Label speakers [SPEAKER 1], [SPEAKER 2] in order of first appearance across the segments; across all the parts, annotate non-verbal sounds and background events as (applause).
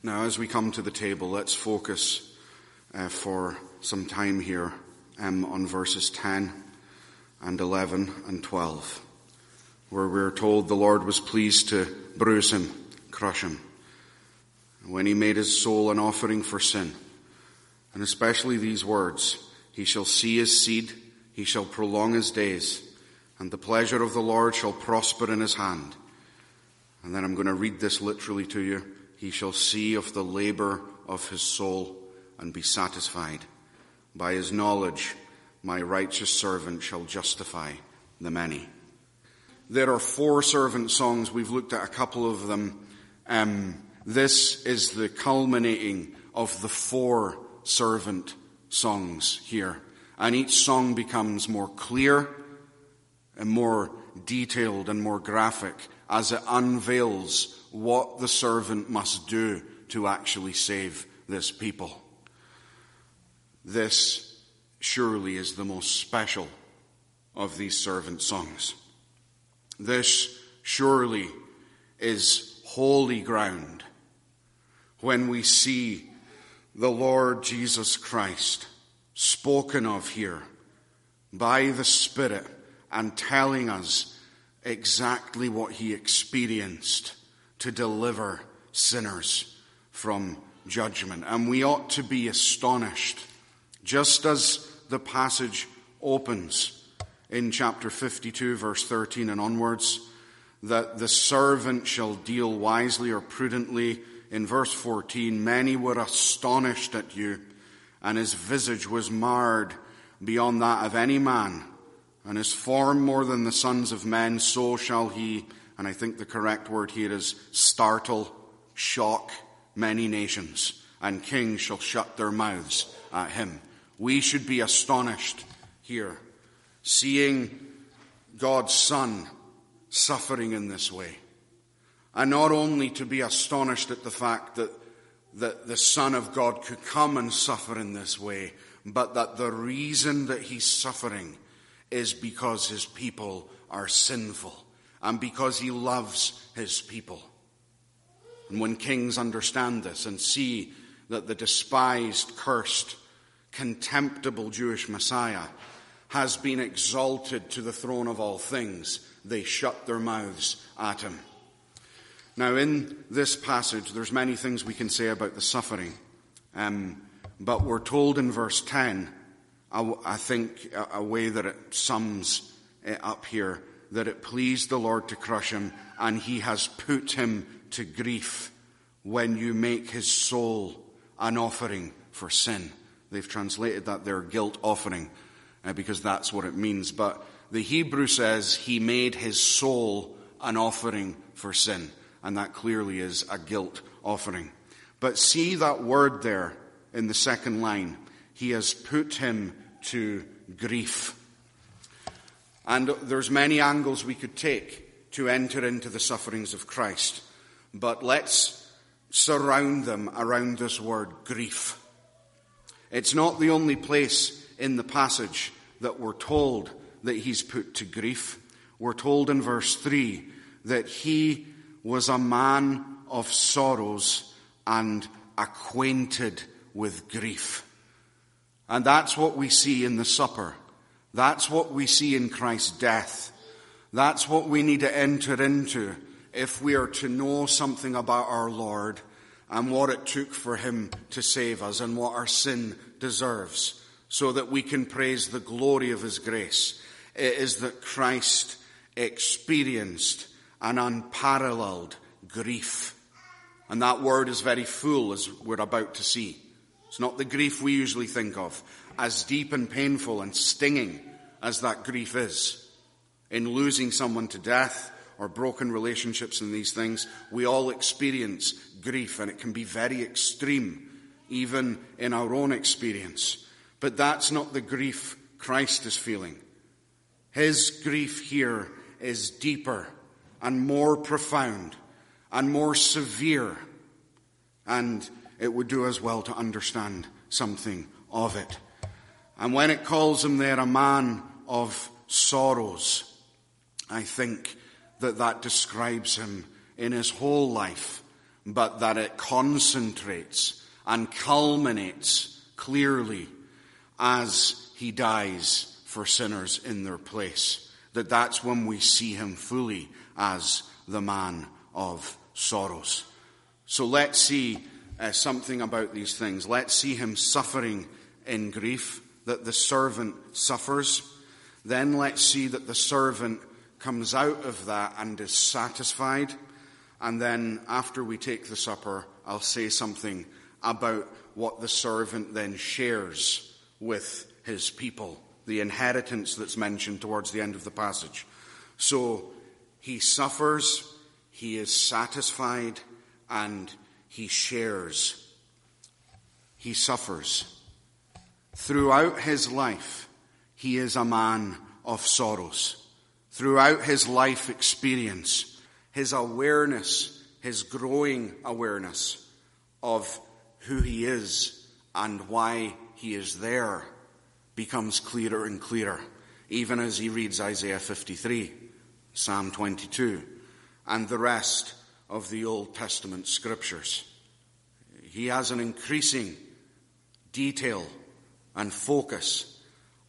[SPEAKER 1] Now, as we come to the table, let's focus uh, for some time here um, on verses 10 and 11 and 12, where we're told the Lord was pleased to bruise him, crush him, when he made his soul an offering for sin. And especially these words, he shall see his seed, he shall prolong his days, and the pleasure of the Lord shall prosper in his hand. And then I'm going to read this literally to you. He shall see of the labor of his soul and be satisfied. By his knowledge, my righteous servant shall justify the many. There are four servant songs. We've looked at a couple of them. Um, this is the culminating of the four servant songs here. And each song becomes more clear and more detailed and more graphic as it unveils what the servant must do to actually save this people. This surely is the most special of these servant songs. This surely is holy ground when we see the Lord Jesus Christ spoken of here by the Spirit and telling us exactly what he experienced to deliver sinners from judgment. And we ought to be astonished, just as the passage opens in chapter 52, verse 13 and onwards, that the servant shall deal wisely or prudently. In verse 14, many were astonished at you, and his visage was marred beyond that of any man and his form more than the sons of men, so shall he, and I think the correct word here is startle, shock many nations, and kings shall shut their mouths at him. We should be astonished here, seeing God's Son suffering in this way. And not only to be astonished at the fact that, that the Son of God could come and suffer in this way, but that the reason that he's suffering is because his people are sinful and because he loves his people. And when kings understand this and see that the despised, cursed, contemptible Jewish Messiah has been exalted to the throne of all things, they shut their mouths at him. Now, in this passage, there's many things we can say about the suffering, um, but we're told in verse 10 I think a way that it sums it up here that it pleased the Lord to crush him, and he has put him to grief when you make his soul an offering for sin. They've translated that their guilt offering uh, because that's what it means. But the Hebrew says he made his soul an offering for sin, and that clearly is a guilt offering. But see that word there in the second line. He has put him to grief. And there's many angles we could take to enter into the sufferings of Christ. But let's surround them around this word grief. It's not the only place in the passage that we're told that he's put to grief. We're told in verse 3 that he was a man of sorrows and acquainted with grief. And that's what we see in the supper. That's what we see in Christ's death. That's what we need to enter into if we are to know something about our Lord and what it took for him to save us and what our sin deserves so that we can praise the glory of his grace. It is that Christ experienced an unparalleled grief. And that word is very full as we're about to see. It's not the grief we usually think of, as deep and painful and stinging as that grief is. In losing someone to death or broken relationships and these things, we all experience grief and it can be very extreme, even in our own experience. But that's not the grief Christ is feeling. His grief here is deeper and more profound and more severe and it would do us well to understand something of it. And when it calls him there a man of sorrows, I think that that describes him in his whole life, but that it concentrates and culminates clearly as he dies for sinners in their place. That that's when we see him fully as the man of sorrows. So let's see uh, something about these things. Let's see him suffering in grief, that the servant suffers. Then let's see that the servant comes out of that and is satisfied. And then after we take the supper, I'll say something about what the servant then shares with his people, the inheritance that's mentioned towards the end of the passage. So he suffers, he is satisfied, and he shares. He suffers. Throughout his life, he is a man of sorrows. Throughout his life experience, his awareness, his growing awareness of who he is and why he is there becomes clearer and clearer, even as he reads Isaiah 53, Psalm 22, and the rest of the Old Testament scriptures. He has an increasing detail and focus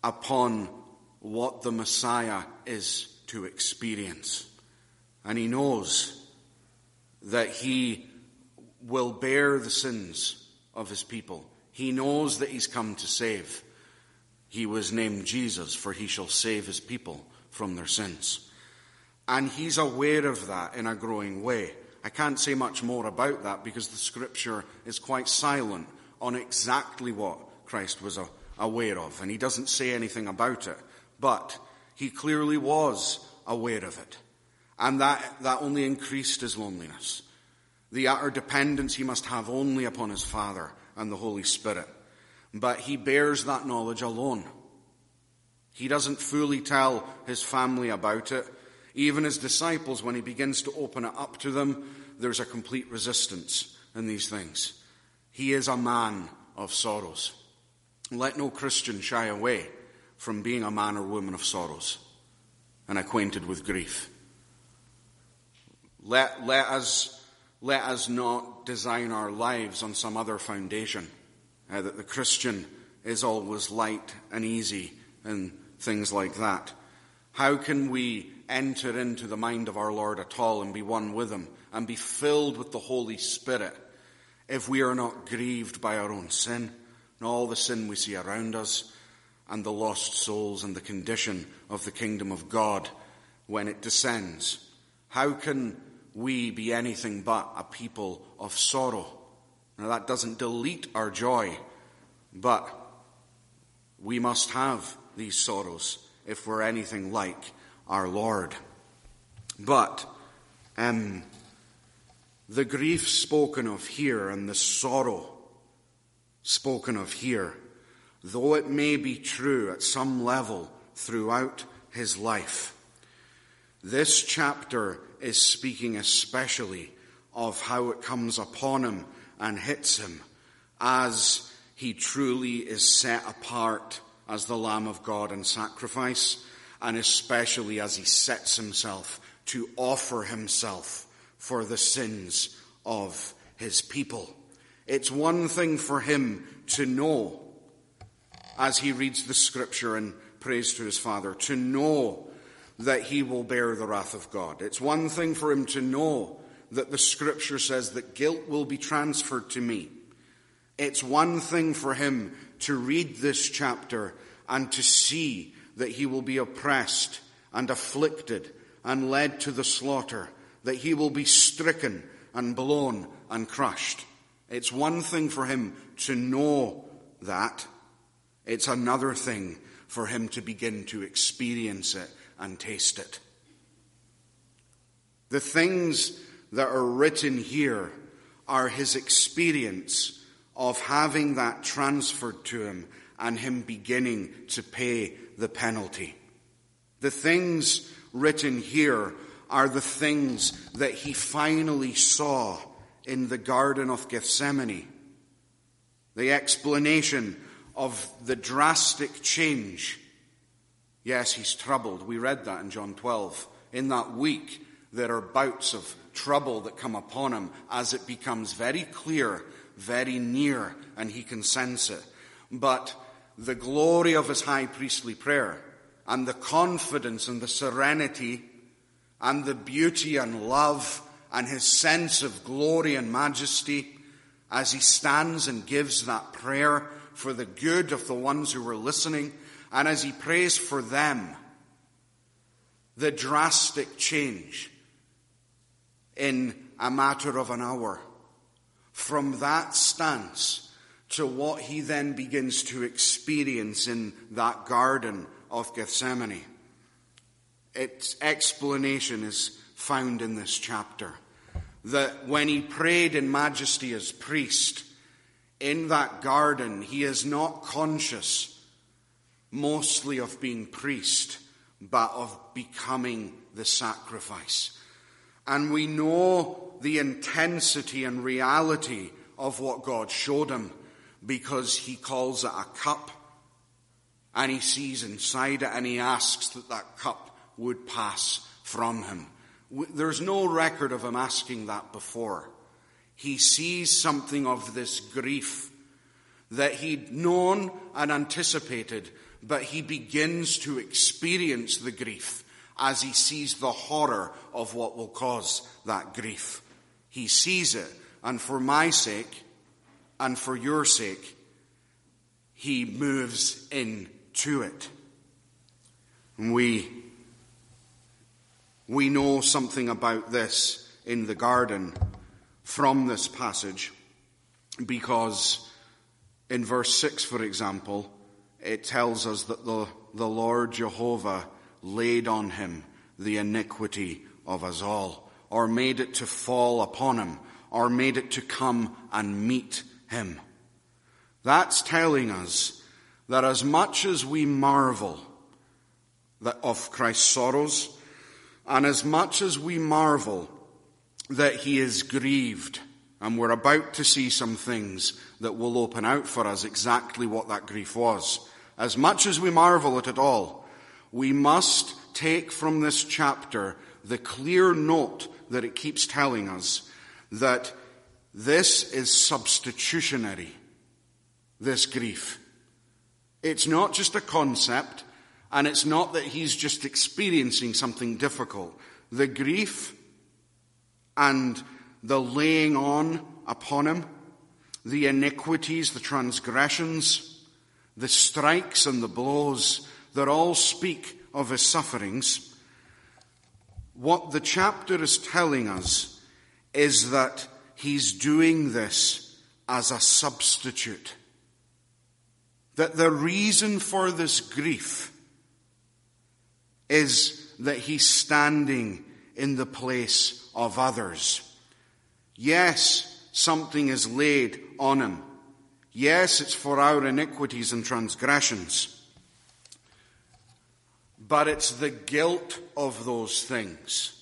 [SPEAKER 1] upon what the Messiah is to experience. And he knows that he will bear the sins of his people. He knows that he's come to save. He was named Jesus, for he shall save his people from their sins. And he's aware of that in a growing way. I can't say much more about that because the scripture is quite silent on exactly what Christ was aware of. And he doesn't say anything about it. But he clearly was aware of it. And that, that only increased his loneliness. The utter dependence he must have only upon his Father and the Holy Spirit. But he bears that knowledge alone. He doesn't fully tell his family about it. Even his disciples, when he begins to open it up to them, there's a complete resistance in these things. He is a man of sorrows. Let no Christian shy away from being a man or woman of sorrows and acquainted with grief. Let, let, us, let us not design our lives on some other foundation, uh, that the Christian is always light and easy and things like that. How can we enter into the mind of our Lord at all and be one with Him and be filled with the Holy Spirit if we are not grieved by our own sin and all the sin we see around us and the lost souls and the condition of the kingdom of God when it descends? How can we be anything but a people of sorrow. Now, that doesn't delete our joy, but we must have these sorrows if we're anything like our Lord. But um, the grief spoken of here and the sorrow spoken of here, though it may be true at some level throughout his life, this chapter is speaking especially of how it comes upon him and hits him as he truly is set apart as the Lamb of God and sacrifice, and especially as he sets himself to offer himself for the sins of his people. It's one thing for him to know, as he reads the scripture and prays to his Father, to know that he will bear the wrath of God. It's one thing for him to know that the scripture says that guilt will be transferred to me. It's one thing for him to read this chapter and to see that he will be oppressed and afflicted and led to the slaughter, that he will be stricken and blown and crushed. It's one thing for him to know that. It's another thing for him to begin to experience it and taste it. The things that are written here are his experience of having that transferred to him and him beginning to pay the penalty. The things written here are the things that he finally saw in the Garden of Gethsemane. The explanation of the drastic change Yes, he's troubled. We read that in John 12. In that week, there are bouts of trouble that come upon him as it becomes very clear, very near, and he can sense it. But the glory of his high priestly prayer and the confidence and the serenity and the beauty and love and his sense of glory and majesty as he stands and gives that prayer for the good of the ones who were listening and as he prays for them, the drastic change in a matter of an hour. From that stance to what he then begins to experience in that garden of Gethsemane. Its explanation is found in this chapter. That when he prayed in majesty as priest in that garden, he is not conscious mostly of being priest, but of becoming the sacrifice. And we know the intensity and reality of what God showed him because he calls it a cup and he sees inside it and he asks that that cup would pass from him. There's no record of him asking that before. He sees something of this grief that he'd known and anticipated, but he begins to experience the grief as he sees the horror of what will cause that grief. He sees it, and for my sake and for your sake, he moves into it. We, we know something about this in the garden from this passage because in verse 6, for example, it tells us that the, the Lord Jehovah laid on him the iniquity of us all, or made it to fall upon him, or made it to come and meet him. That's telling us that as much as we marvel that of Christ's sorrows, and as much as we marvel that he is grieved, and we're about to see some things that will open out for us exactly what that grief was. As much as we marvel at it all, we must take from this chapter the clear note that it keeps telling us that this is substitutionary, this grief. It's not just a concept, and it's not that he's just experiencing something difficult. The grief and the laying on upon him, the iniquities, the transgressions, the strikes and the blows that all speak of his sufferings, what the chapter is telling us is that he's doing this as a substitute. That the reason for this grief is that he's standing in the place of others. Yes, something is laid on him. Yes, it's for our iniquities and transgressions. But it's the guilt of those things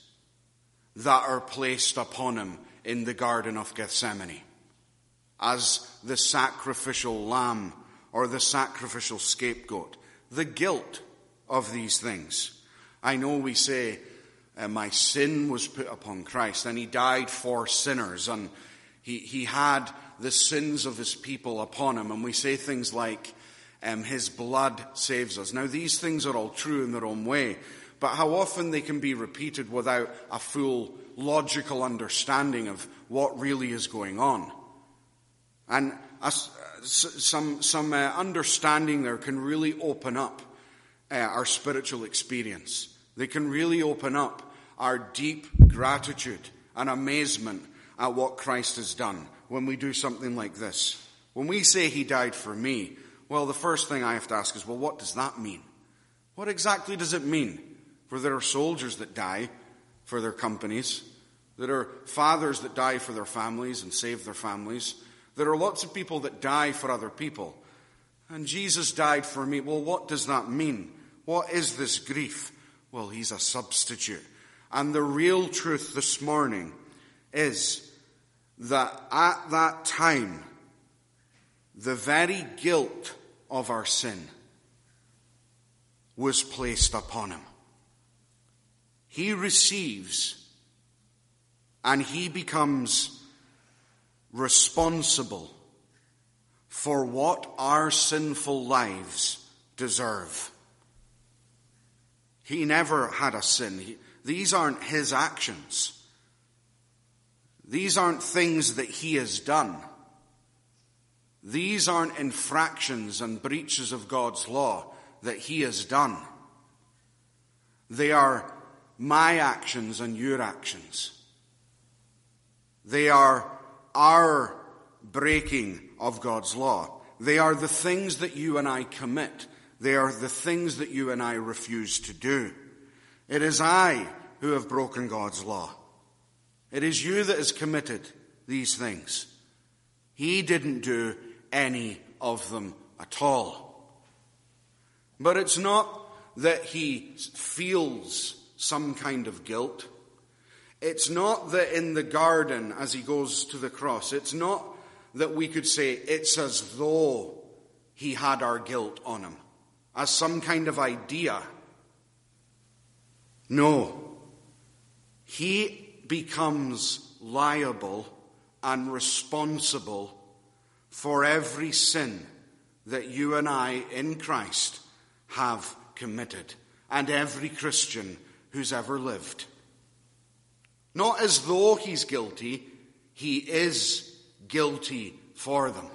[SPEAKER 1] that are placed upon him in the Garden of Gethsemane as the sacrificial lamb or the sacrificial scapegoat. The guilt of these things. I know we say uh, my sin was put upon Christ, and he died for sinners, and he, he had the sins of his people upon him. And we say things like, um, his blood saves us. Now, these things are all true in their own way, but how often they can be repeated without a full logical understanding of what really is going on. And uh, some, some uh, understanding there can really open up uh, our spiritual experience. They can really open up our deep gratitude and amazement at what Christ has done when we do something like this. When we say He died for me, well, the first thing I have to ask is, well, what does that mean? What exactly does it mean? For there are soldiers that die for their companies. There are fathers that die for their families and save their families. There are lots of people that die for other people. And Jesus died for me. Well, what does that mean? What is this grief? Well, he's a substitute. And the real truth this morning is that at that time, the very guilt of our sin was placed upon him. He receives and he becomes responsible for what our sinful lives deserve. He never had a sin. He, these aren't his actions. These aren't things that he has done. These aren't infractions and breaches of God's law that he has done. They are my actions and your actions. They are our breaking of God's law. They are the things that you and I commit. They are the things that you and I refuse to do. It is I who have broken God's law. It is you that has committed these things. He didn't do any of them at all. But it's not that he feels some kind of guilt. It's not that in the garden as he goes to the cross, it's not that we could say it's as though he had our guilt on him, as some kind of idea. No. He becomes liable and responsible for every sin that you and I in Christ have committed, and every Christian who's ever lived. Not as though he's guilty, he is guilty for them.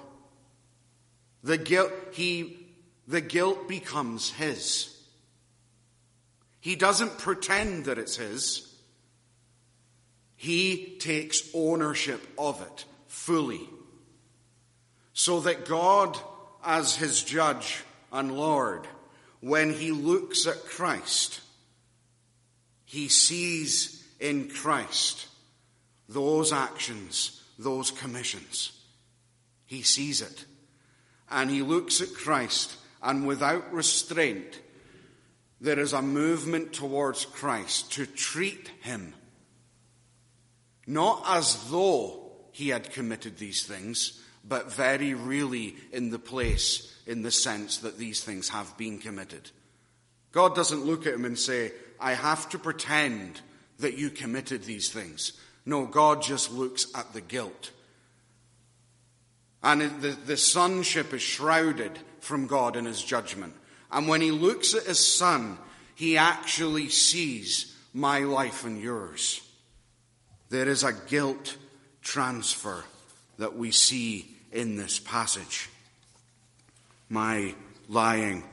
[SPEAKER 1] The guilt, he, the guilt becomes his. He doesn't pretend that it's his. He takes ownership of it fully. So that God, as his judge and Lord, when he looks at Christ, he sees in Christ those actions, those commissions. He sees it. And he looks at Christ, and without restraint, there is a movement towards Christ to treat him not as though he had committed these things, but very really in the place, in the sense that these things have been committed. God doesn't look at him and say, I have to pretend that you committed these things. No, God just looks at the guilt. And the, the sonship is shrouded from God in his judgment. And when he looks at his son, he actually sees my life and yours. There is a guilt transfer that we see in this passage. My lying,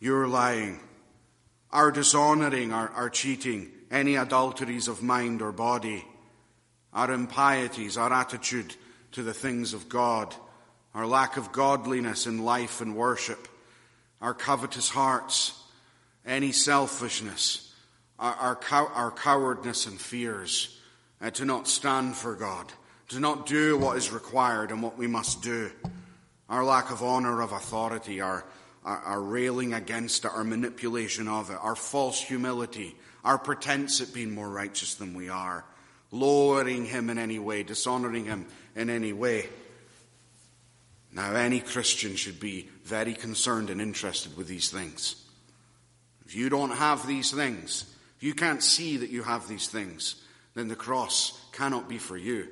[SPEAKER 1] your lying, our dishonoring, our, our cheating, any adulteries of mind or body, our impieties, our attitude to the things of God, our lack of godliness in life and worship, our covetous hearts, any selfishness, our, our, cow- our cowardness and fears, uh, to not stand for God, to not do what is required and what we must do. Our lack of honor of authority, our, our, our railing against it, our manipulation of it, our false humility, our pretense at being more righteous than we are, lowering Him in any way, dishonoring Him in any way. Now, any Christian should be very concerned and interested with these things. If you don't have these things, if you can't see that you have these things, then the cross cannot be for you.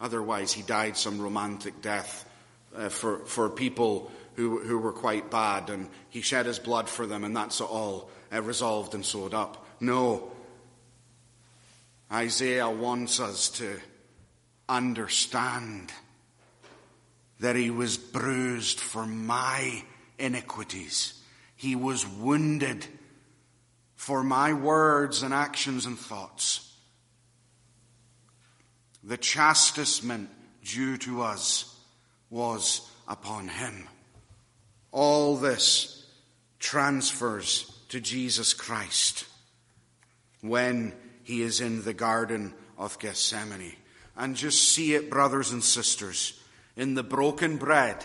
[SPEAKER 1] Otherwise, he died some romantic death uh, for, for people who, who were quite bad, and he shed his blood for them, and that's all uh, resolved and sewed up. No. Isaiah wants us to understand that he was bruised for my iniquities. He was wounded for my words and actions and thoughts. The chastisement due to us was upon him. All this transfers to Jesus Christ when he is in the Garden of Gethsemane. And just see it, brothers and sisters, in the broken bread,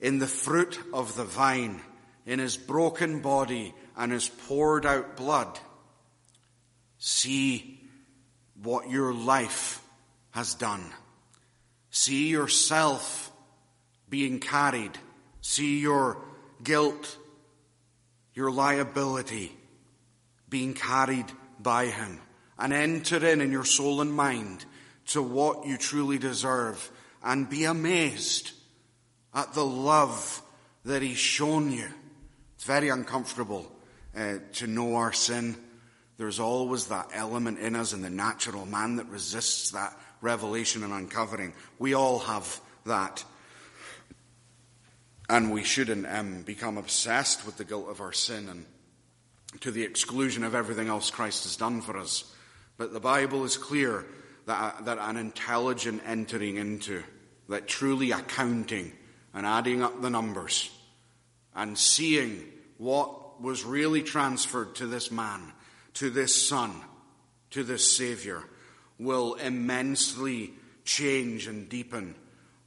[SPEAKER 1] in the fruit of the vine, in his broken body and his poured out blood. See what your life has done. See yourself being carried. See your guilt, your liability being carried by Him. and enter in in your soul and mind to what you truly deserve and be amazed at the love that He's shown you. It's very uncomfortable uh, to know our sin. There's always that element in us in the natural man that resists that revelation and uncovering. We all have that. And we shouldn't um, become obsessed with the guilt of our sin and to the exclusion of everything else Christ has done for us. But the Bible is clear that, that an intelligent entering into, that truly accounting and adding up the numbers and seeing what was really transferred to this man, to this son, to this Savior, will immensely change and deepen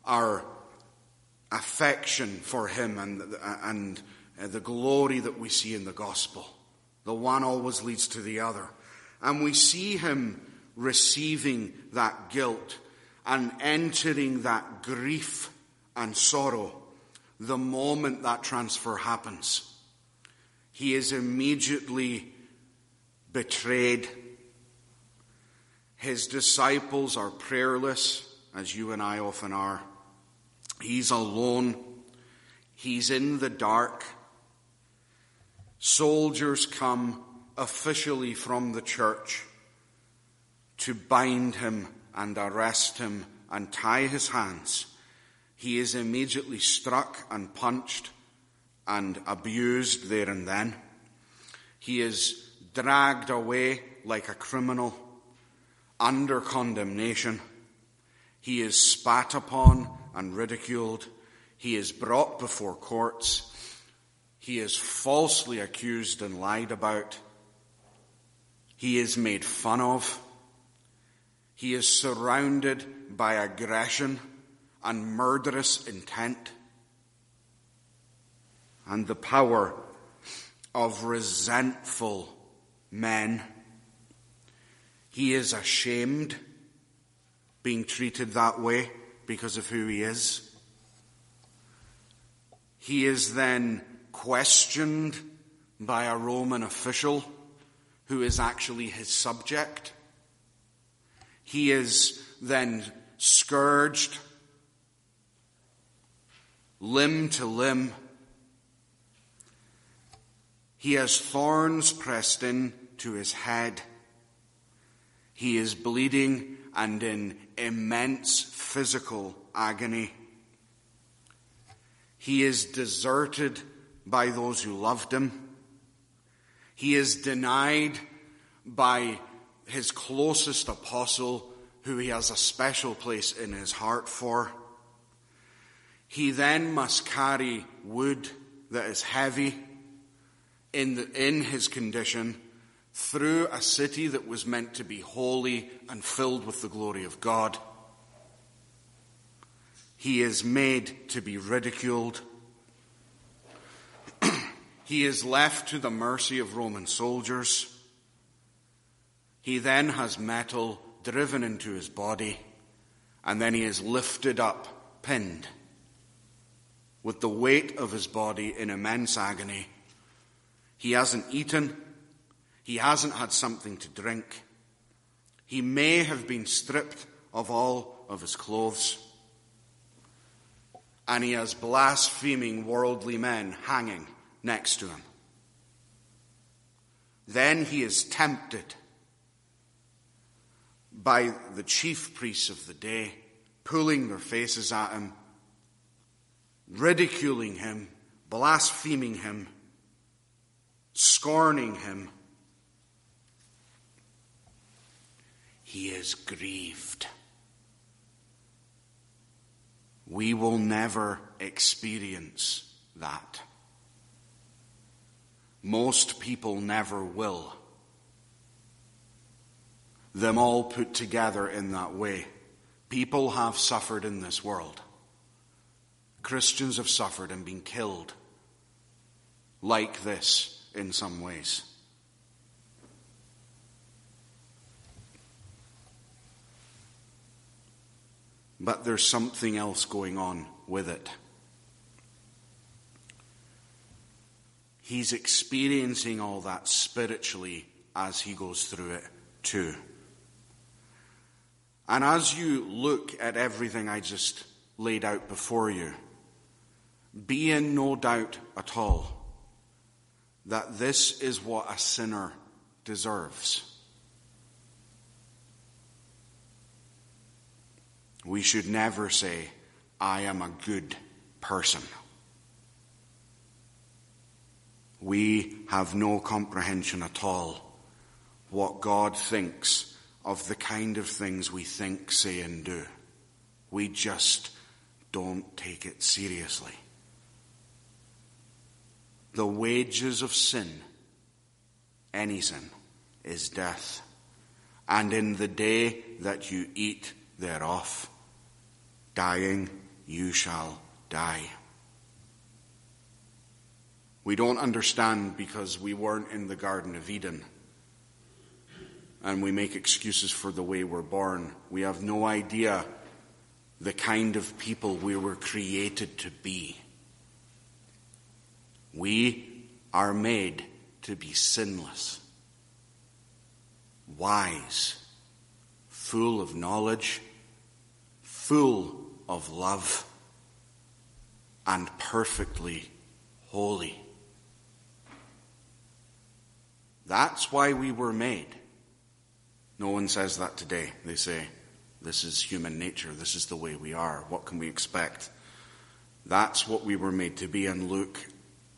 [SPEAKER 1] our affection for him and, and uh, the glory that we see in the gospel. The one always leads to the other. And we see him receiving that guilt and entering that grief and sorrow the moment that transfer happens. He is immediately betrayed. His disciples are prayerless, as you and I often are. He's alone. He's in the dark. Soldiers come officially from the church to bind him and arrest him and tie his hands. He is immediately struck and punched and abused there and then. He is dragged away like a criminal under condemnation. He is spat upon and ridiculed. He is brought before courts. He is falsely accused and lied about. He is made fun of. He is surrounded by aggression and murderous intent and the power of resentful men. He is ashamed being treated that way because of who he is. He is then questioned by a Roman official who is actually his subject. He is then scourged limb to limb. He has thorns pressed in to his head. He is bleeding and in immense physical agony. He is deserted by those who loved him. He is denied by his closest apostle, who he has a special place in his heart for. He then must carry wood that is heavy in, the, in his condition through a city that was meant to be holy and filled with the glory of God. He is made to be ridiculed. (clears throat) he is left to the mercy of Roman soldiers. He then has metal driven into his body, and then he is lifted up, pinned with the weight of his body in immense agony. He hasn't eaten. He hasn't had something to drink. He may have been stripped of all of his clothes. And he has blaspheming worldly men hanging next to him. Then he is tempted by the chief priests of the day, pulling their faces at him ridiculing him, blaspheming him, scorning him. He is grieved. We will never experience that. Most people never will. Them all put together in that way. People have suffered in this world. Christians have suffered and been killed like this in some ways. But there's something else going on with it. He's experiencing all that spiritually as he goes through it. too. And as you look at everything I just laid out before you, be in no doubt at all that this is what a sinner deserves. We should never say, I am a good person. We have no comprehension at all what God thinks of the kind of things we think, say, and do. We just don't take it seriously. The wages of sin, any sin, is death. And in the day that you eat thereof, dying you shall die. We don't understand because we weren't in the Garden of Eden. And we make excuses for the way we're born. We have no idea the kind of people we were created to be. We are made to be sinless, wise, full of knowledge, full of love, and perfectly holy. That's why we were made. No one says that today. They say, this is human nature. This is the way we are. What can we expect? That's what we were made to be and look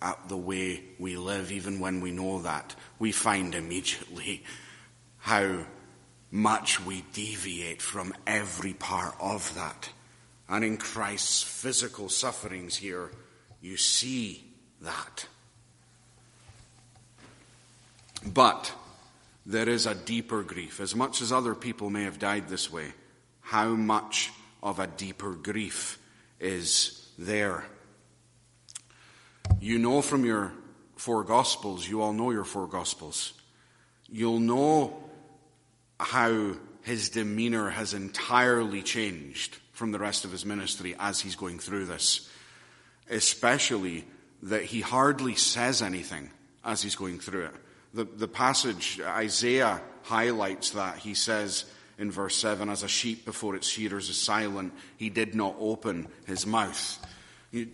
[SPEAKER 1] at the way we live, even when we know that, we find immediately how much we deviate from every part of that. And in Christ's physical sufferings here, you see that. But there is a deeper grief. As much as other people may have died this way, how much of a deeper grief is there? You know from your four Gospels, you all know your four Gospels. You'll know how his demeanor has entirely changed from the rest of his ministry as he's going through this. Especially that he hardly says anything as he's going through it. The, the passage, Isaiah highlights that. He says in verse 7 As a sheep before its shearers is silent, he did not open his mouth. You,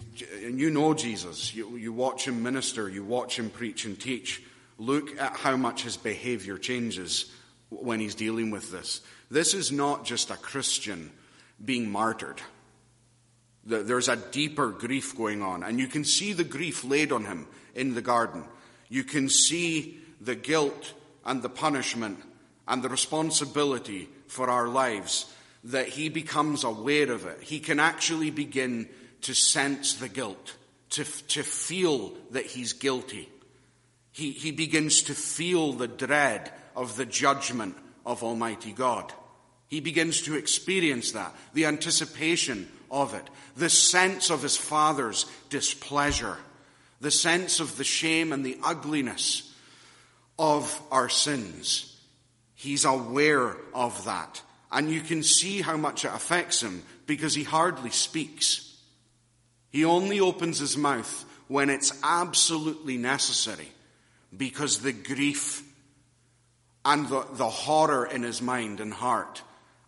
[SPEAKER 1] and you know Jesus. You, you watch him minister, you watch him preach and teach. Look at how much his behavior changes when he's dealing with this. This is not just a Christian being martyred. There's a deeper grief going on, and you can see the grief laid on him in the garden. You can see the guilt and the punishment and the responsibility for our lives that he becomes aware of it. He can actually begin to sense the guilt, to, to feel that he's guilty. He, he begins to feel the dread of the judgment of Almighty God. He begins to experience that, the anticipation of it, the sense of his father's displeasure, the sense of the shame and the ugliness of our sins. He's aware of that. And you can see how much it affects him because he hardly speaks. He only opens his mouth when it's absolutely necessary because the grief and the, the horror in his mind and heart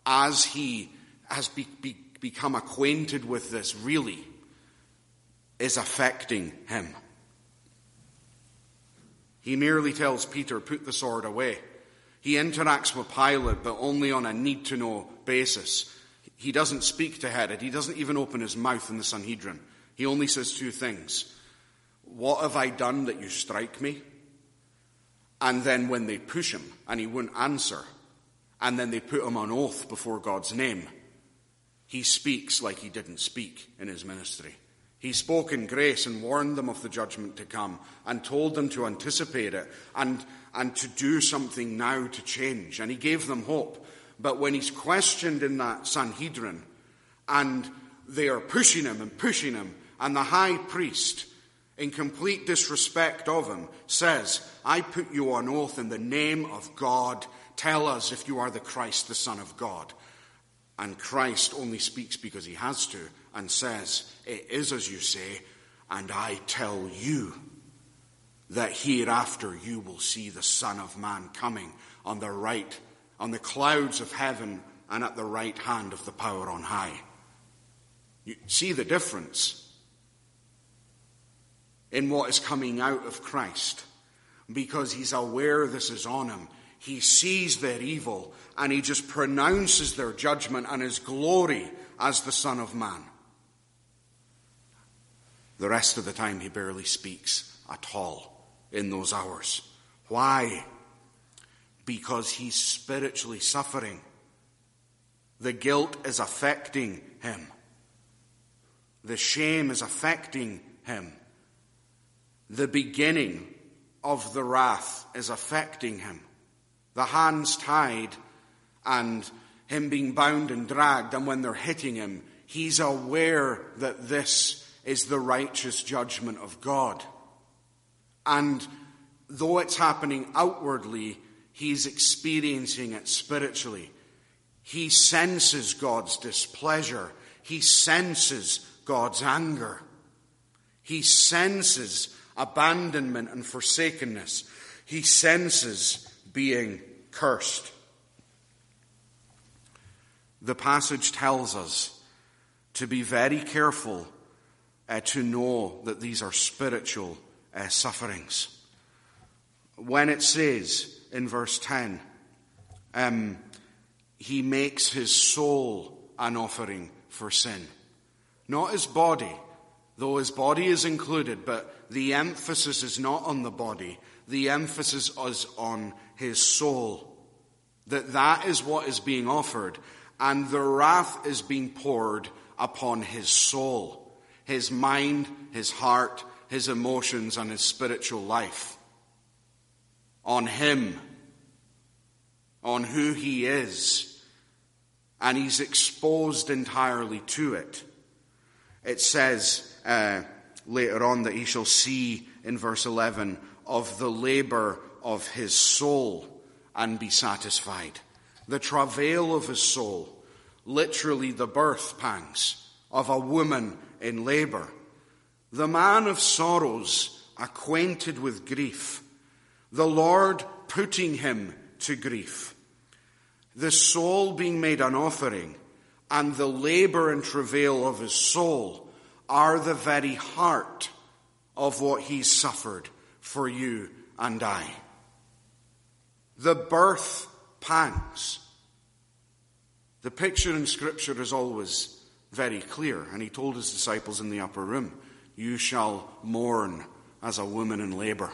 [SPEAKER 1] as he has be, be, become acquainted with this really is affecting him. He merely tells Peter, put the sword away. He interacts with Pilate, but only on a need to know basis. He doesn't speak to Herod. He doesn't even open his mouth in the Sanhedrin. He only says two things What have I done that you strike me? And then when they push him and he won't answer, and then they put him on oath before God's name, he speaks like he didn't speak in his ministry. He spoke in grace and warned them of the judgment to come and told them to anticipate it and, and to do something now to change. And he gave them hope. But when he's questioned in that Sanhedrin and they are pushing him and pushing him and the high priest, in complete disrespect of him, says, I put you on oath in the name of God. Tell us if you are the Christ, the Son of God. And Christ only speaks because he has to and says, It is as you say, and I tell you that hereafter you will see the Son of Man coming on the right on the clouds of heaven and at the right hand of the power on high. You see the difference in what is coming out of Christ because he's aware this is on him. He sees their evil and he just pronounces their judgment and his glory as the Son of Man. The rest of the time, he barely speaks at all in those hours. Why? Because he's spiritually suffering. The guilt is affecting him. The shame is affecting him. The beginning of the wrath is affecting him. The hands tied and him being bound and dragged, and when they're hitting him, he's aware that this is the righteous judgment of God. And though it's happening outwardly, he's experiencing it spiritually. He senses God's displeasure. He senses God's anger. He senses abandonment and forsakenness. He senses being cursed. The passage tells us to be very careful uh, to know that these are spiritual uh, sufferings. When it says in verse 10, um, he makes his soul an offering for sin, not his body, though his body is included, but the emphasis is not on the body, the emphasis is on his soul. That that is what is being offered, and the wrath is being poured upon his soul, his mind, his heart, his emotions, and his spiritual life. On him, on who he is, and he's exposed entirely to it. It says, uh, later on that he shall see in verse 11 of the labor of his soul and be satisfied. The travail of his soul, literally the birth pangs of a woman in labor. The man of sorrows, acquainted with grief. The Lord putting him to grief. The soul being made an offering, and the labor and travail of his soul are the very heart of what he suffered for you and I. The birth pangs. The picture in Scripture is always very clear, and he told his disciples in the upper room, You shall mourn as a woman in labor.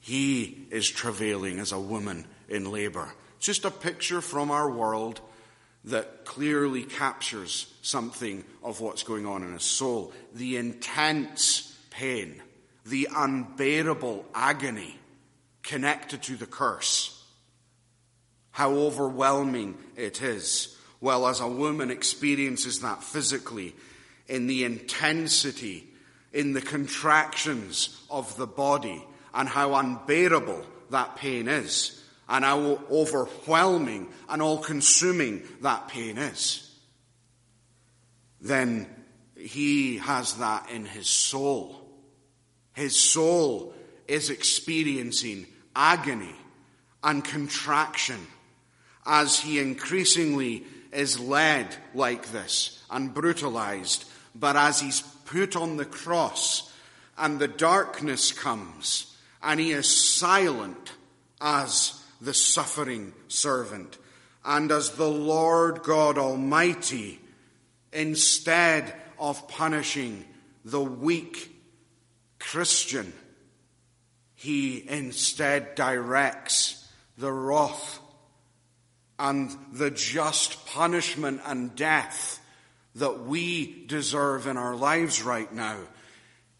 [SPEAKER 1] He is travailing as a woman in labor. Just a picture from our world that clearly captures something of what's going on in his soul. The intense pain, the unbearable agony connected to the curse. How overwhelming it is. Well, as a woman experiences that physically, in the intensity, in the contractions of the body, and how unbearable that pain is and how overwhelming and all consuming that pain is, then he has that in his soul. His soul is experiencing agony and contraction as he increasingly is led like this and brutalized. But as he's put on the cross and the darkness comes and he is silent as the suffering servant. And as the Lord God Almighty, instead of punishing the weak Christian, he instead directs the wrath and the just punishment and death that we deserve in our lives right now.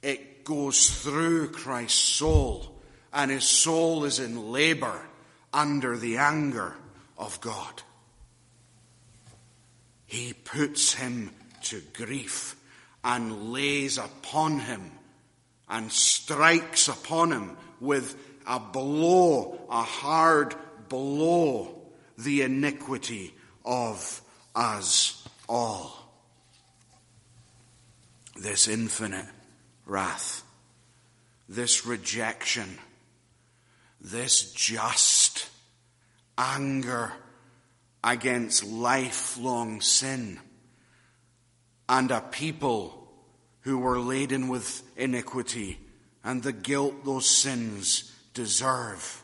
[SPEAKER 1] It goes through Christ's soul, and his soul is in labor under the anger of God. He puts him to grief and lays upon him and strikes upon him with a blow, a hard blow, the iniquity of us all. This infinite wrath, this rejection, this just anger against lifelong sin and a people who were laden with iniquity and the guilt those sins deserve.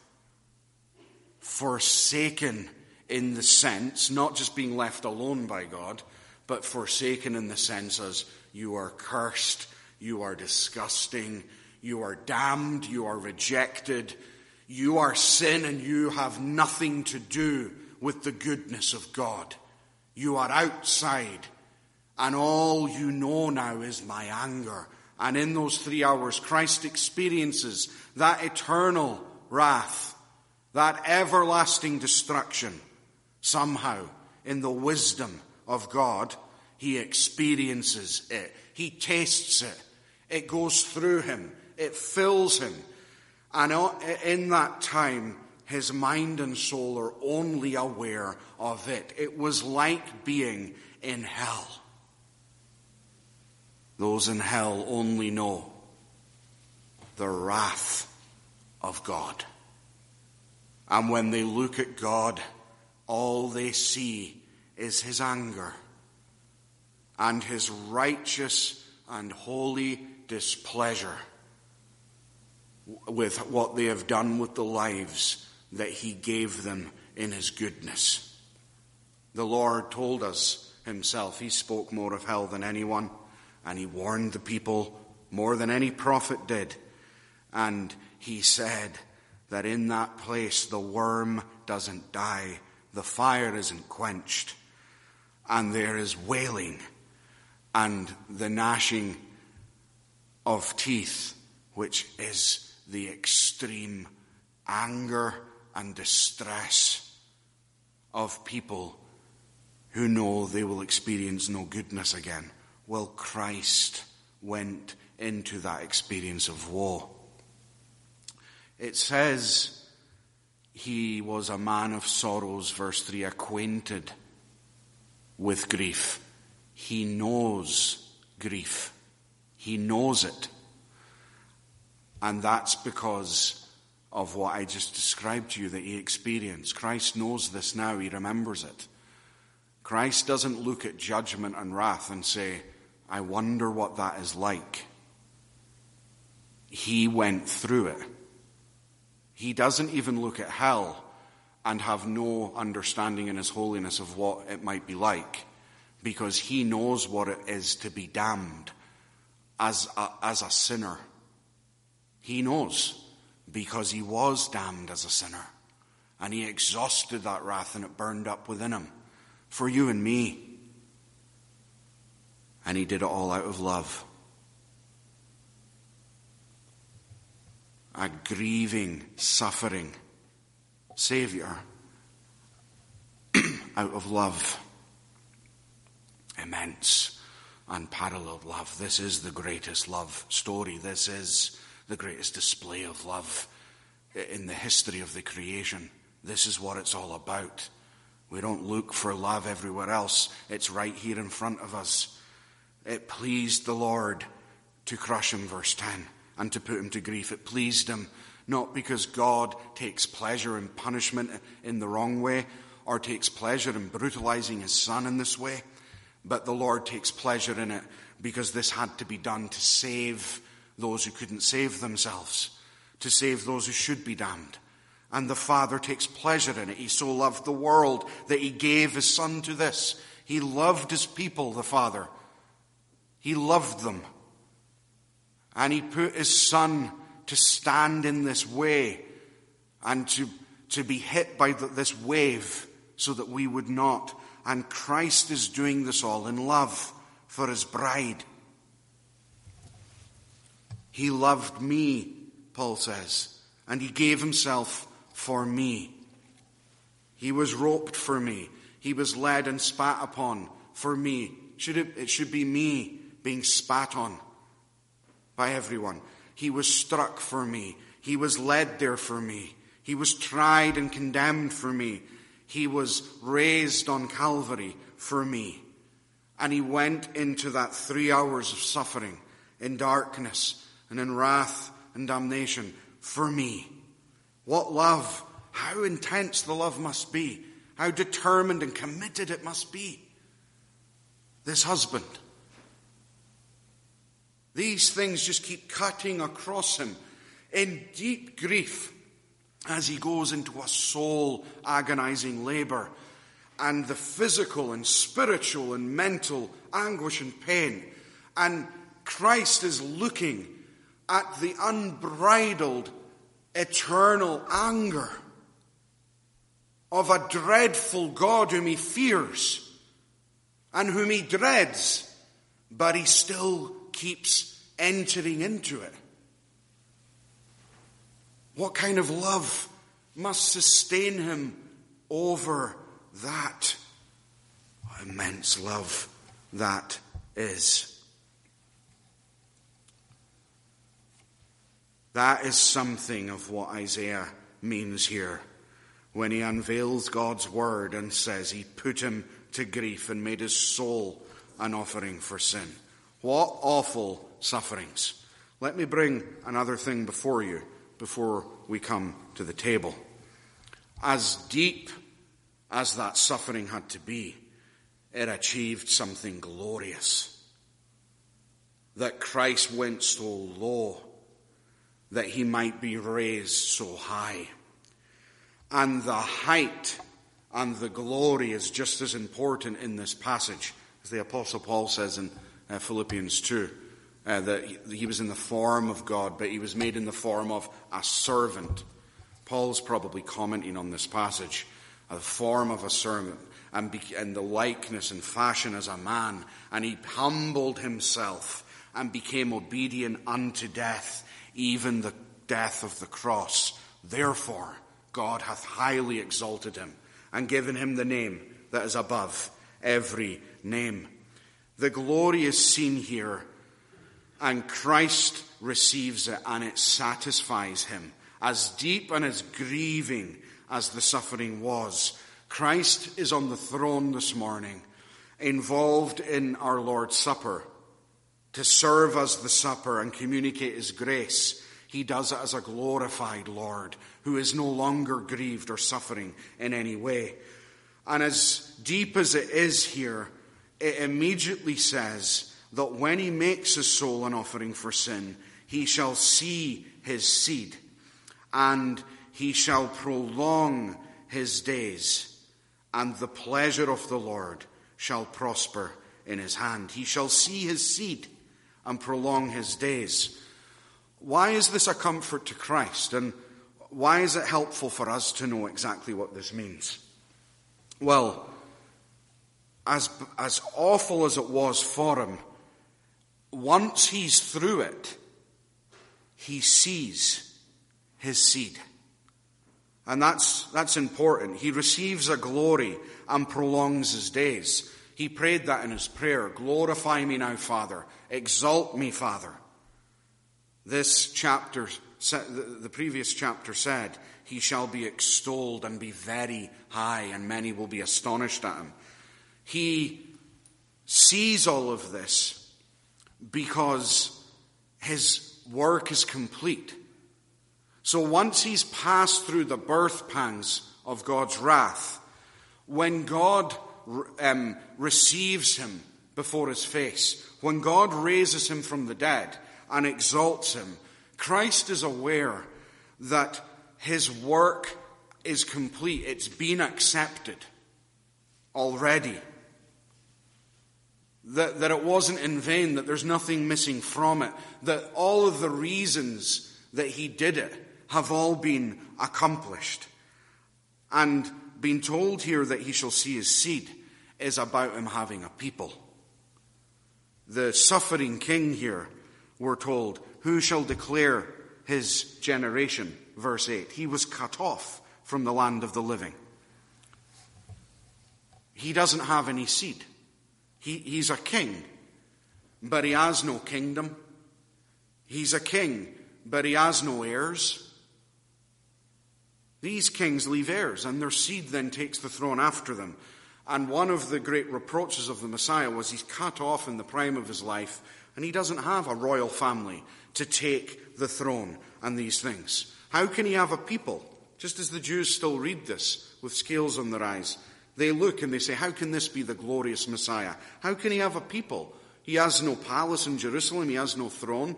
[SPEAKER 1] Forsaken in the sense, not just being left alone by God, but forsaken in the sense as you are cursed, you are disgusting, you are damned, you are rejected, you are sin, and you have nothing to do with the goodness of God. You are outside, and all you know now is my anger. And in those three hours, Christ experiences that eternal wrath, that everlasting destruction. Somehow, in the wisdom of God, he experiences it. He tastes it. It goes through him. It fills him. And in that time, his mind and soul are only aware of it. It was like being in hell. Those in hell only know the wrath of God. And when they look at God, all they see is his anger and his righteous and holy displeasure with what they have done with the lives that he gave them in his goodness. The Lord told us himself, he spoke more of hell than anyone, and he warned the people more than any prophet did. And he said that in that place the worm doesn't die, the fire isn't quenched, and there is wailing and the gnashing of teeth, which is the extreme anger and distress of people who know they will experience no goodness again. Well, Christ went into that experience of woe. It says he was a man of sorrows, verse 3, acquainted with grief. He knows grief. He knows it. And that's because of what I just described to you that he experienced. Christ knows this now. He remembers it. Christ doesn't look at judgment and wrath and say, I wonder what that is like. He went through it. He doesn't even look at hell and have no understanding in his holiness of what it might be like because he knows what it is to be damned as a, as a sinner. He knows because he was damned as a sinner. And he exhausted that wrath and it burned up within him for you and me. And he did it all out of love. A grieving, suffering Savior (clears throat) out of love immense, unparalleled love. This is the greatest love story. This is the greatest display of love in the history of the creation. This is what it's all about. We don't look for love everywhere else. It's right here in front of us. It pleased the Lord to crush him, verse 10, and to put him to grief. It pleased him not because God takes pleasure in punishment in the wrong way or takes pleasure in brutalizing his son in this way. But the Lord takes pleasure in it because this had to be done to save those who couldn't save themselves, to save those who should be damned. And the Father takes pleasure in it. He so loved the world that he gave his Son to this. He loved his people, the Father. He loved them. And he put his Son to stand in this way and to, to be hit by the, this wave so that we would not. And Christ is doing this all in love for his bride. He loved me, Paul says, and he gave himself for me. He was roped for me. He was led and spat upon for me. Should it, it should be me being spat on by everyone. He was struck for me. He was led there for me. He was tried and condemned for me. He was raised on Calvary for me. And he went into that three hours of suffering in darkness and in wrath and damnation for me. What love how intense the love must be, how determined and committed it must be. This husband. These things just keep cutting across him in deep grief as he goes into a soul agonizing labor and the physical and spiritual and mental anguish and pain. And Christ is looking at the unbridled eternal anger of a dreadful God whom he fears and whom he dreads, but he still keeps entering into it. What kind of love must sustain him over that? What immense love that is. That is something of what Isaiah means here when he unveils God's word and says he put him to grief and made his soul an offering for sin. What awful sufferings. Let me bring another thing before you before we come to the table. As deep as that suffering had to be, it achieved something glorious. That Christ went so low that he might be raised so high. And the height and the glory is just as important in this passage as the Apostle Paul says in uh, Philippians 2. Uh, that he, was in the form of God, but he was made in the form of a servant. Paul's probably commenting on this passage, a form of a servant, and, be, and the likeness and fashion as a man, and he humbled himself and became obedient unto death, even the death of the cross. Therefore, God hath highly exalted him and given him the name that is above every name. The glory is seen here, and Christ receives it, and it satisfies him. As deep and as grieving as the suffering was, Christ is on the throne this morning, involved in our Lord's Supper to serve us the supper and communicate his grace. He does it as a glorified Lord who is no longer grieved or suffering in any way. And as deep as it is here, it immediately says that when he makes his soul an offering for sin, he shall see his seed and he shall prolong his days, and the pleasure of the Lord shall prosper in his hand. He shall see his seed and prolong his days. Why is this a comfort to Christ? And why is it helpful for us to know exactly what this means? Well, as, as awful as it was for him, once he's through it, he sees his seed. And that's, that's important. He receives a glory and prolongs his days. He prayed that in his prayer Glorify me now, Father. Exalt me, Father. This chapter, the previous chapter said, He shall be extolled and be very high, and many will be astonished at him. He sees all of this because his work is complete. So once he's passed through the birth pangs of God's wrath, when God um, receives him before his face, when God raises him from the dead and exalts him, Christ is aware that his work is complete. It's been accepted already. That, that it wasn't in vain, that there's nothing missing from it, that all of the reasons that he did it have all been accomplished. And being told here that he shall see his seed is about him having a people. The suffering king here, we're told, who shall declare his generation? Verse 8. He was cut off from the land of the living. He doesn't have any seed. He, he's a king, but he has no kingdom. He's a king, but he has no heirs. These kings leave heirs, and their seed then takes the throne after them. And one of the great reproaches of the Messiah was he's cut off in the prime of his life, and he doesn't have a royal family to take the throne and these things. How can he have a people? Just as the Jews still read this with scales on their eyes, they look and they say, How can this be the glorious Messiah? How can he have a people? He has no palace in Jerusalem, he has no throne.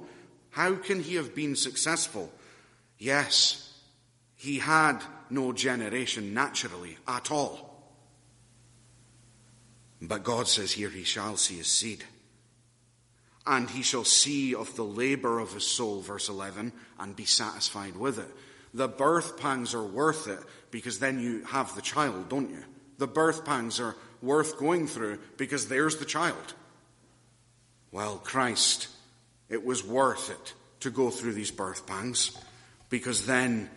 [SPEAKER 1] How can he have been successful? Yes, he had no generation naturally at all. But God says here, He shall see his seed. And he shall see of the labor of his soul, verse 11, and be satisfied with it. The birth pangs are worth it because then you have the child, don't you? The birth pangs are worth going through because there's the child. Well, Christ, it was worth it to go through these birth pangs because then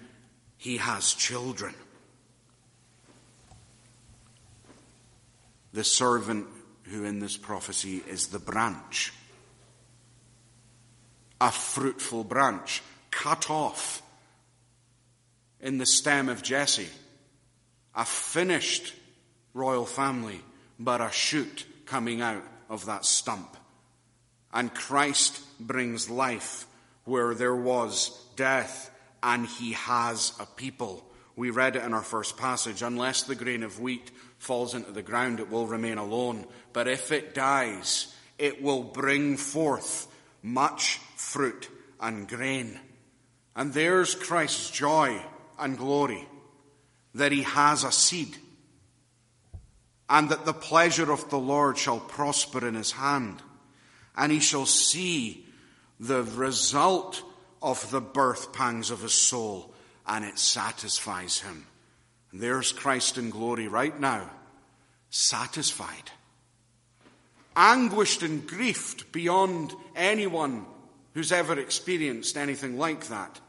[SPEAKER 1] he has children. The servant who in this prophecy is the branch, a fruitful branch cut off in the stem of Jesse, a finished royal family, but a shoot coming out of that stump. And Christ brings life where there was death, and he has a people. We read it in our first passage. Unless the grain of wheat falls into the ground, it will remain alone. But if it dies, it will bring forth much fruit and grain. And there's Christ's joy and glory that he has a seed and that the pleasure of the Lord shall prosper in his hand, and he shall see the result of the birth pangs of his soul, and it satisfies him. And there's Christ in glory right now, satisfied, anguished and griefed beyond anyone who's ever experienced anything like that.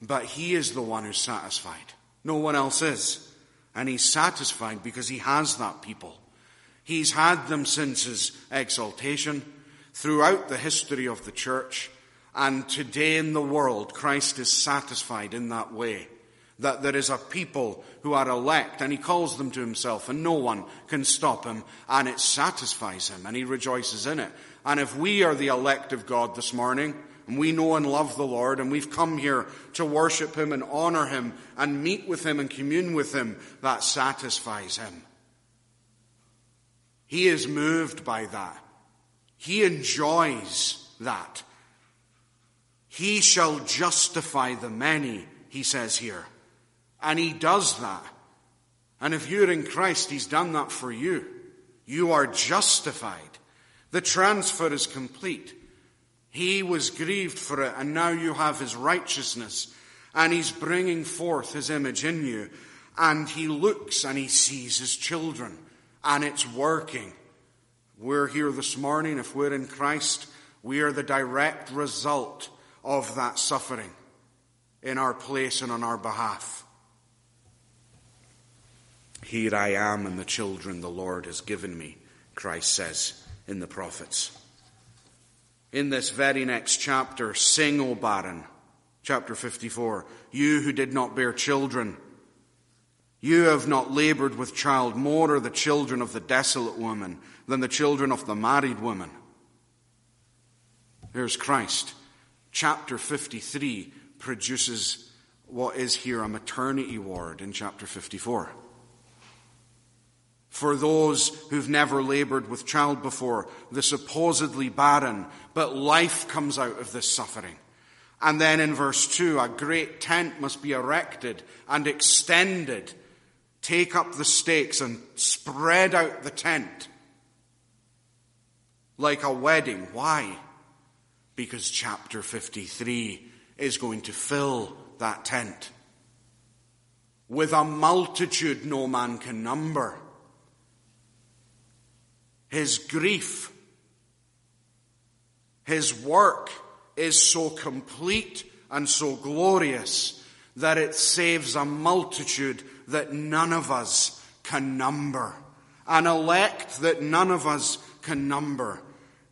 [SPEAKER 1] But he is the one who's satisfied. No one else is. And he's satisfied because he has that people. He's had them since his exaltation throughout the history of the church. And today in the world, Christ is satisfied in that way. That there is a people who are elect and he calls them to himself and no one can stop him and it satisfies him and he rejoices in it. And if we are the elect of God this morning, and we know and love the Lord, and we've come here to worship Him and honor Him and meet with Him and commune with Him. That satisfies Him. He is moved by that. He enjoys that. He shall justify the many, he says here. And he does that. And if you're in Christ, he's done that for you. You are justified. The transfer is complete. He was grieved for it, and now you have his righteousness, and he's bringing forth his image in you. And he looks and he sees his children, and it's working. We're here this morning, if we're in Christ, we are the direct result of that suffering in our place and on our behalf. Here I am and the children the Lord has given me, Christ says in the prophets in this very next chapter, Sing, O barren, chapter 54, you who did not bear children, you have not labored with child, more are the children of the desolate woman than the children of the married woman. There's Christ. Chapter 53 produces what is here a maternity ward in chapter 54 for those who've never labored with child before, the supposedly barren, but life comes out of this suffering. And then in verse 2, a great tent must be erected and extended. Take up the stakes and spread out the tent like a wedding. Why? Because chapter 53 is going to fill that tent with a multitude no man can number his grief, his work is so complete and so glorious that it saves a multitude that none of us can number. An elect that none of us can number. Are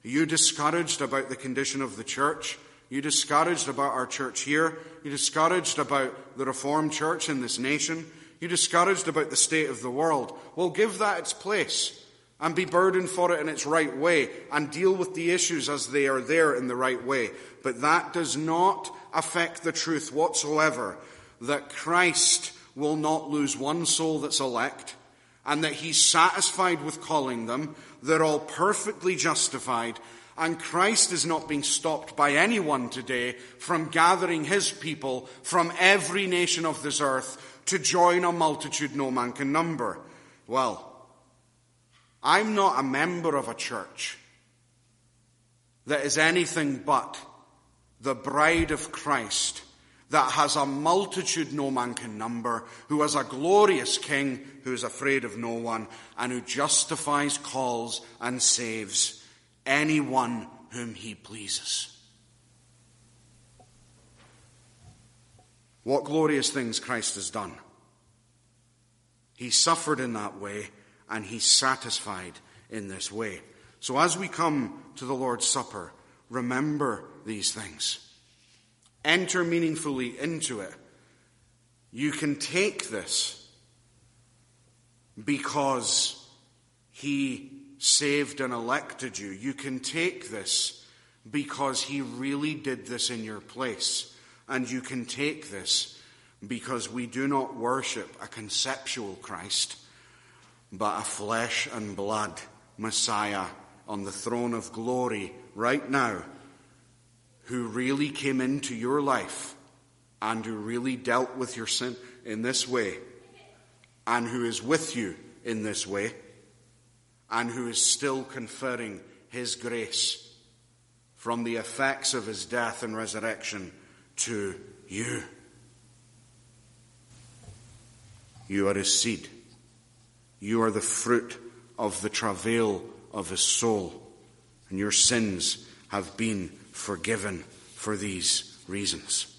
[SPEAKER 1] you discouraged about the condition of the church? Are you discouraged about our church here? Are you discouraged about the Reformed church in this nation? Are you discouraged about the state of the world? Well, give that its place and be burdened for it in its right way and deal with the issues as they are there in the right way. But that does not affect the truth whatsoever that Christ will not lose one soul that's elect, and that he's satisfied with calling them. They're all perfectly justified, and Christ is not being stopped by anyone today from gathering his people from every nation of this earth to join a multitude no man can number. Well, I'm not a member of a church that is anything but the bride of Christ that has a multitude no man can number, who has a glorious king who is afraid of no one, and who justifies, calls, and saves anyone whom he pleases. What glorious things Christ has done. He suffered in that way, and he's satisfied in this way. So as we come to the Lord's Supper, remember these things. Enter meaningfully into it. You can take this because he saved and elected you. You can take this because he really did this in your place. And you can take this because we do not worship a conceptual Christ, but a flesh and blood Messiah on the throne of glory right now who really came into your life and who really dealt with your sin in this way and who is with you in this way and who is still conferring his grace from the effects of his death and resurrection to you. You are his seed. You are the fruit of the travail of his soul, and your sins have been forgiven for these reasons.